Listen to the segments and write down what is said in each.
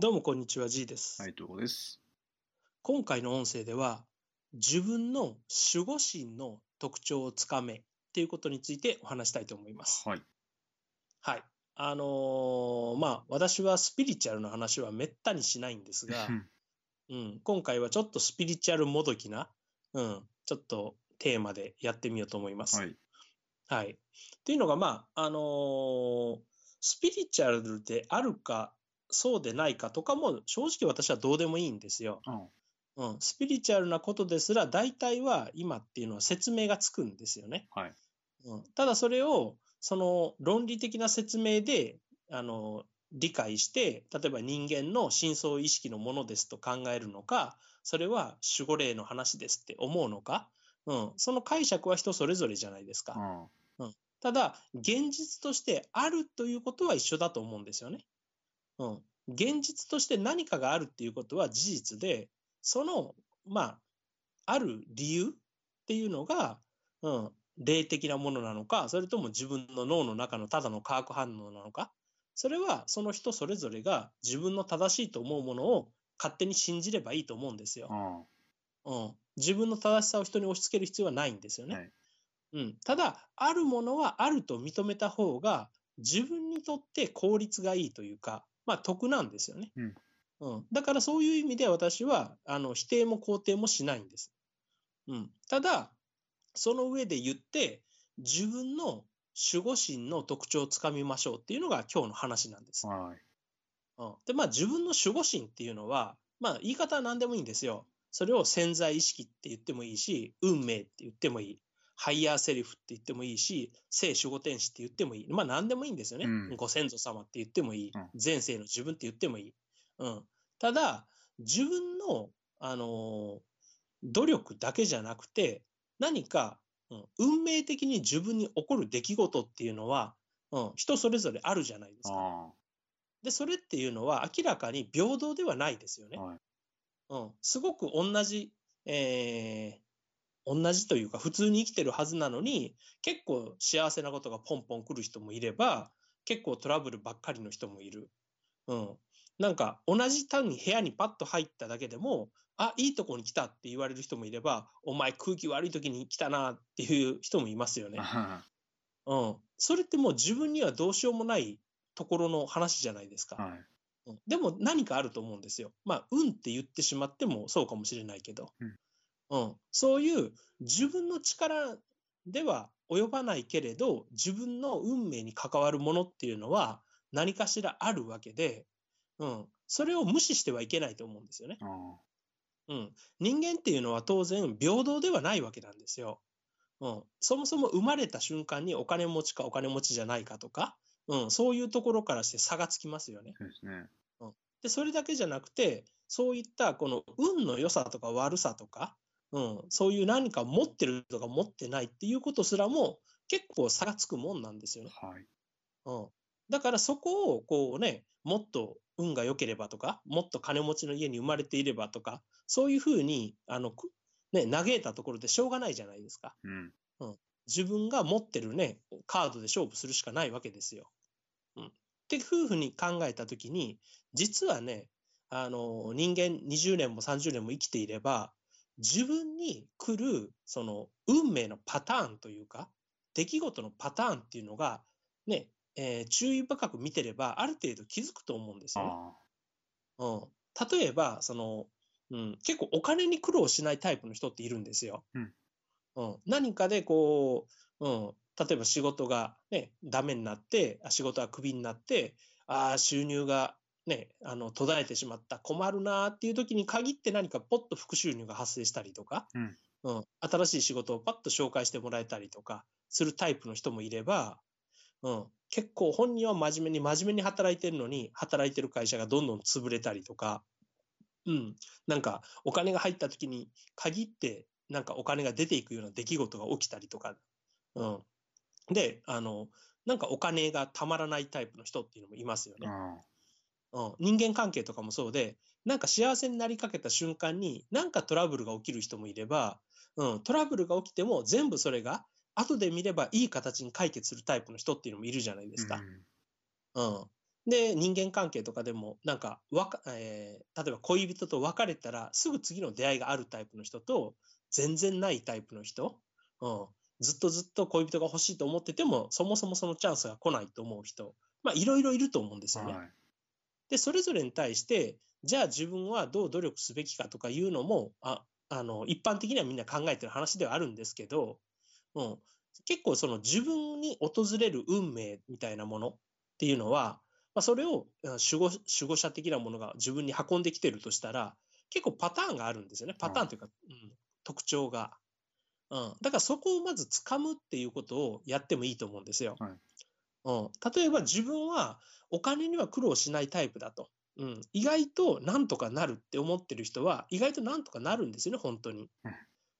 どうもこんにちは、G です。はい、どうです。今回の音声では、自分の守護神の特徴をつかめっていうことについてお話したいと思います。はい。はい。あのーまあ、私はスピリチュアルの話はめったにしないんですがう、んうん、今回はちょっとスピリチュアルもどきな、うん、ちょっとテーマでやってみようと思います。はい。はい。っていうのが、まあ、あのースピリチュアルであるか、そうでないかとかも、正直私はどうでもいいんですよ。あうん。スピリチュアルなことですら、大体は今っていうのは説明がつくんですよね。はい。うん。ただそれを、その論理的な説明で、あの、理解して、例えば人間の深層意識のものですと考えるのか、それは守護霊の話ですって思うのか、うん。その解釈は人それぞれじゃないですか。あただ、現実としてあるということは一緒だと思うんですよね。うん。現実として何かがあるっていうことは事実で、その、まあ、ある理由っていうのが、うん、霊的なものなのか、それとも自分の脳の中のただの化学反応なのか、それはその人それぞれが自分の正しいと思うものを勝手に信じればいいと思うんですよ。あうん、自分の正しさを人に押し付ける必要はないんですよね。はいうん、ただ、あるものはあると認めた方が、自分にとって効率がいいというか、まあ得なんですよね。うんうん、だからそういう意味で私はあの否定も肯定もしないんです。うん、ただ、その上で言って、自分の守護神の特徴をつかみましょうっていうのが今日の話なんです。はい。うんで、まあ自分の守護神っていうのは、まあ言い方は何でもいいんですよ。それを潜在意識って言ってもいいし、運命って言ってもいい。ハイヤーセリフって言ってもいいし、聖守護天使って言ってもいい。まあ何でもいいんですよね。うんご先祖様って言ってもいいうん。前世の自分って言ってもいい。うん。ただ、自分の、あのー努力だけじゃなくて、何か、うん運命的に自分に起こる出来事っていうのは、うん、人それぞれあるじゃないですか。あで、それっていうのは明らかに平等ではないですよね。あはい。うん。すごく同じ、えー、同じというか普通に生きてるはずなのに、結構幸せなことがポンポン来る人もいれば、結構トラブルばっかりの人もいる。うん。なんか同じ単に部屋にパッと入っただけでも、あ、いいとこに来たって言われる人もいれば、お前空気悪い時に来たなっていう人もいますよね。あうん。それってもう自分にはどうしようもないところの話じゃないですか。はい。うんでも何かあると思うんですよ。まあ、運って言ってしまってもそうかもしれないけど。うんうんそういう自分の力では及ばないけれど、自分の運命に関わるものっていうのは何かしらあるわけで、うん。それを無視してはいけないと思うんですよね。あうん。人間っていうのは当然平等ではないわけなんですよ。うん。そもそも生まれた瞬間にお金持ちかお金持ちじゃないかとか、うん。そういうところからして差がつきますよね。そうですね。で、それだけじゃなくて、そういったこの運の良さとか悪さとか、うん、そういう何か持ってるとか持ってないっていうことすらも結構差がつくもんなんですよね。はい。うん。だからそこをこうね、もっと運が良ければとか、もっと金持ちの家に生まれていればとか、そういうふうに、あの、くね、嘆いたところでしょうがないじゃないですか。うん。自分が持ってるね、カードで勝負するしかないわけですよ。うん。っていうふうに考えたときに、実はね、あの、人間20年も30年も生きていれば、自分に来る、その、運命のパターンというか、出来事のパターンっていうのが、ね、えー注意深く見てれば、ある程度気づくと思うんですよね。あうん。例えば、その、うん、結構お金に苦労しないタイプの人っているんですよ。うん。うん。何かでこう、うん。例えば仕事がね、ダメになって、あ仕事がクビになって、ああ、収入がね、あの、途絶えてしまった、困るなーっていう時に限って何かポッと副収入が発生したりとか、うん。うん。新しい仕事をパッと紹介してもらえたりとか、するタイプの人もいれば、うん。結構本人は真面目に真面目に働いてるのに、働いてる会社がどんどん潰れたりとか、うん。なんか、お金が入った時に限って、なんかお金が出ていくような出来事が起きたりとか、うん。で、あの、なんかお金がたまらないタイプの人っていうのもいますよね。あうん、人間関係とかもそうで、なんか幸せになりかけた瞬間に、なんかトラブルが起きる人もいれば、うん、トラブルが起きても全部それが後で見ればいい形に解決するタイプの人っていうのもいるじゃないですか。うんうん。で、人間関係とかでも、なんか、わか、えー、例えば恋人と別れたら、すぐ次の出会いがあるタイプの人と、全然ないタイプの人、うん、ずっとずっと恋人が欲しいと思ってても、そもそもそのチャンスが来ないと思う人、まあ、いろいろいると思うんですよね。はい、で、それぞれに対して、じゃあ自分はどう努力すべきかとかいうのも、ああの一般的にはみんな考えてる話ではあるんですけど、うん、結構その自分に訪れる運命みたいなものっていうのは、まあ、それを守護守護者的なものが自分に運んできてるとしたら、結構パターンがあるんですよね。パターンというか、うん、特徴が。うん、だからそこをまず掴むっていうことをやってもいいと思うんですよ。はい、うん、例えば自分はお金には苦労しないタイプだと。うん、意外となんとかなるって思ってる人は意外となんとかなるんですよね、本当に。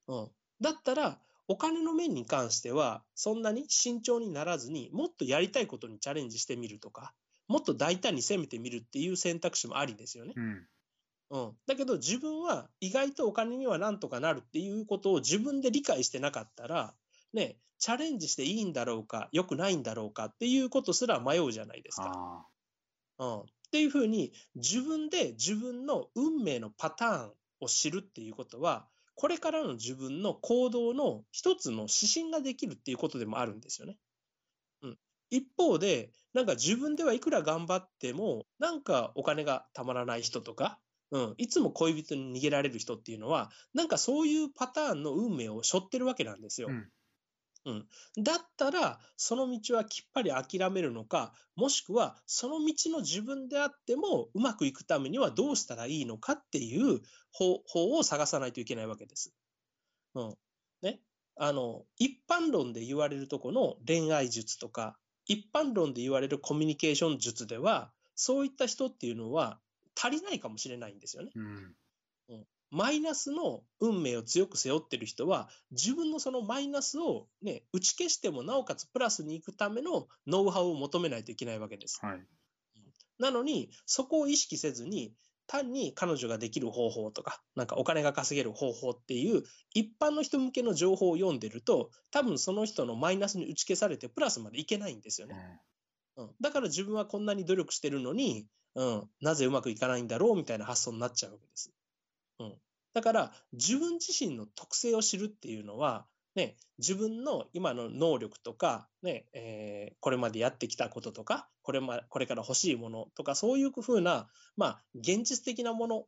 うん、だったらお金の面に関してはそんなに慎重にならずにもっとやりたいことにチャレンジしてみるとかもっと大胆に攻めてみるっていう選択肢もありですよね。うんうん、だけど自分は意外とお金にはなんとかなるっていうことを自分で理解してなかったら、ね、チャレンジしていいんだろうか、良くないんだろうかっていうことすら迷うじゃないですか。うん、っていうふうに自分で自分の運命のパターンを知るっていうことは、これからの自分の行動の一つの指針ができるっていうことでもあるんですよね。うん、一方で、なんか自分ではいくら頑張っても、なんかお金がたまらない人とか、うん、いつも恋人に逃げられる人っていうのは、なんかそういうパターンの運命を背負ってるわけなんですよ。うんうん、だったら、その道はきっぱり諦めるのか、もしくはその道の自分であってもうまくいくためにはどうしたらいいのかっていう方法を探さないといけないわけです。うんね、あの一般論で言われるとこの恋愛術とか、一般論で言われるコミュニケーション術では、そういった人っていうのは足りないかもしれないんですよね。うん、マイナスの運命を強く背負ってる人は、自分のそのマイナスを、ね、打ち消しても、なおかつプラスに行くためのノウハウを求めないといけないわけです。はい、なのに、そこを意識せずに、単に彼女ができる方法とか、なんかお金が稼げる方法っていう、一般の人向けの情報を読んでると、多分その人のマイナスに打ち消されて、プラスまでいけないんですよね。うん、だから自分はこんなに努力してるのに、うん、なぜうまくいかないんだろうみたいな発想になっちゃうわけです。うん、だから自分自身の特性を知るっていうのは、ね、自分の今の能力とか、ねえー、これまでやってきたこととかこれ,、ま、これから欲しいものとかそういうふうな、まあ、現実的なもの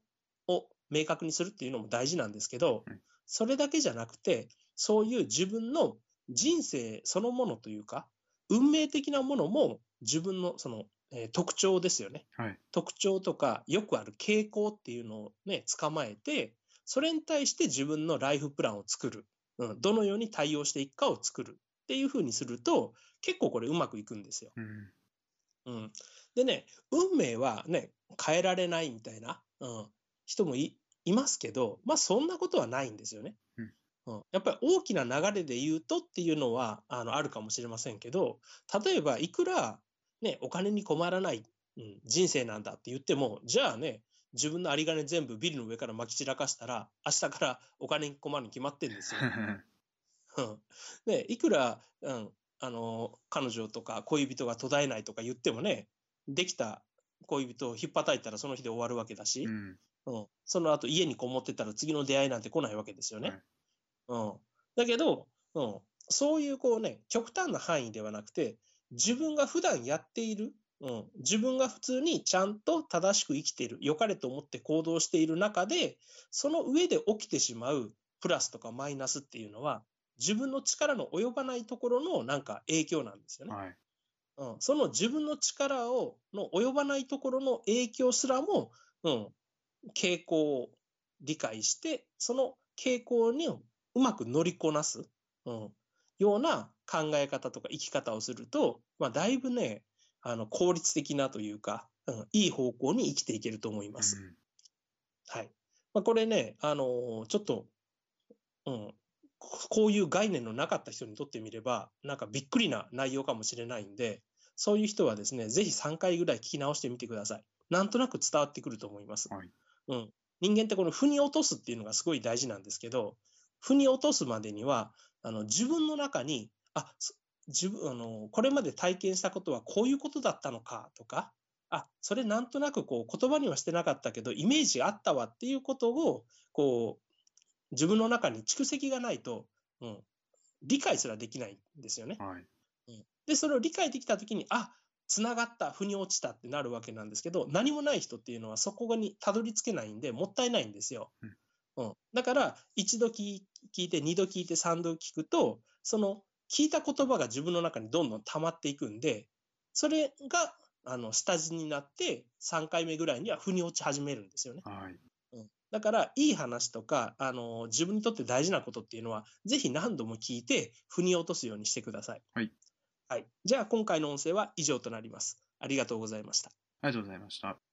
を明確にするっていうのも大事なんですけど、それだけじゃなくてそういう自分の人生そのものというか運命的なものも自分のそのえー、特徴ですよね、はい、特徴とかよくある傾向っていうのをね捕まえてそれに対して自分のライフプランを作る、うん、どのように対応していくかを作るっていうふうにすると結構これうまくいくんですよ。うん、うん、でね運命はね変えられないみたいな、うん、人もいますけどまあそんなことはないんですよね。うん、やっぱり大きな流れで言うとっていうのはあのあるかもしれませんけど例えばいくらね、お金に困らない、うん、人生なんだって言っても、じゃあね、自分の有り金全部ビルの上から撒き散らかしたら、明日からお金に困るに決まってんですよ。ね、いくら、うん、あの、彼女とか恋人が途絶えないとか言ってもね、できた恋人を引っ叩いたらその日で終わるわけだし、うん、うん、その後家にこもってたら次の出会いなんて来ないわけですよね。うん、だけど、うん、そういうこうね、極端な範囲ではなくて、自分が普段やっている、うん、自分が普通にちゃんと正しく生きている、良かれと思って行動している中で、その上で起きてしまうプラスとかマイナスっていうのは、自分の力の及ばないところのなんか影響なんですよね。はいうん、その自分の力をの及ばないところの影響すらも、うん、傾向を理解して、その傾向にうまく乗りこなす、うん、ような考え方とか生き方をすると、まあ、だいぶね、あの効率的なというか、うん、いい方向に生きていけると思います。うん、はい。まあ、これね、あのー、ちょっと、うん、こういう概念のなかった人にとってみれば、なんかびっくりな内容かもしれないんで、そういう人はですね、ぜひ3回ぐらい聞き直してみてください。なんとなく伝わってくると思います。はい、うん。人間ってこの腑に落とすっていうのがすごい大事なんですけど、腑に落とすまでには、あの自分の中に、あ自分あのこれまで体験したことはこういうことだったのかとか、あ、それなんとなくこう言葉にはしてなかったけど、イメージあったわっていうことを、こう、自分の中に蓄積がないと、うん、理解すらできないんですよね。はい。うん、で、それを理解できたときに、あ、つながった、腑に落ちたってなるわけなんですけど、何もない人っていうのはそこにたどり着けないんで、もったいないんですよ。うんうん、だから、一度聞いて、二度聞いて、三度聞くと、その聞いた言葉が自分の中にどんどん溜まっていくんで、それがあの下地になって、3回目ぐらいには腑に落ち始めるんですよね。はい。うん、だから、いい話とかあの、自分にとって大事なことっていうのは、ぜひ何度も聞いて、腑に落とすようにしてください。はい。はい、じゃあ、今回の音声は以上となります。ありがとうございました。ありがとうございました。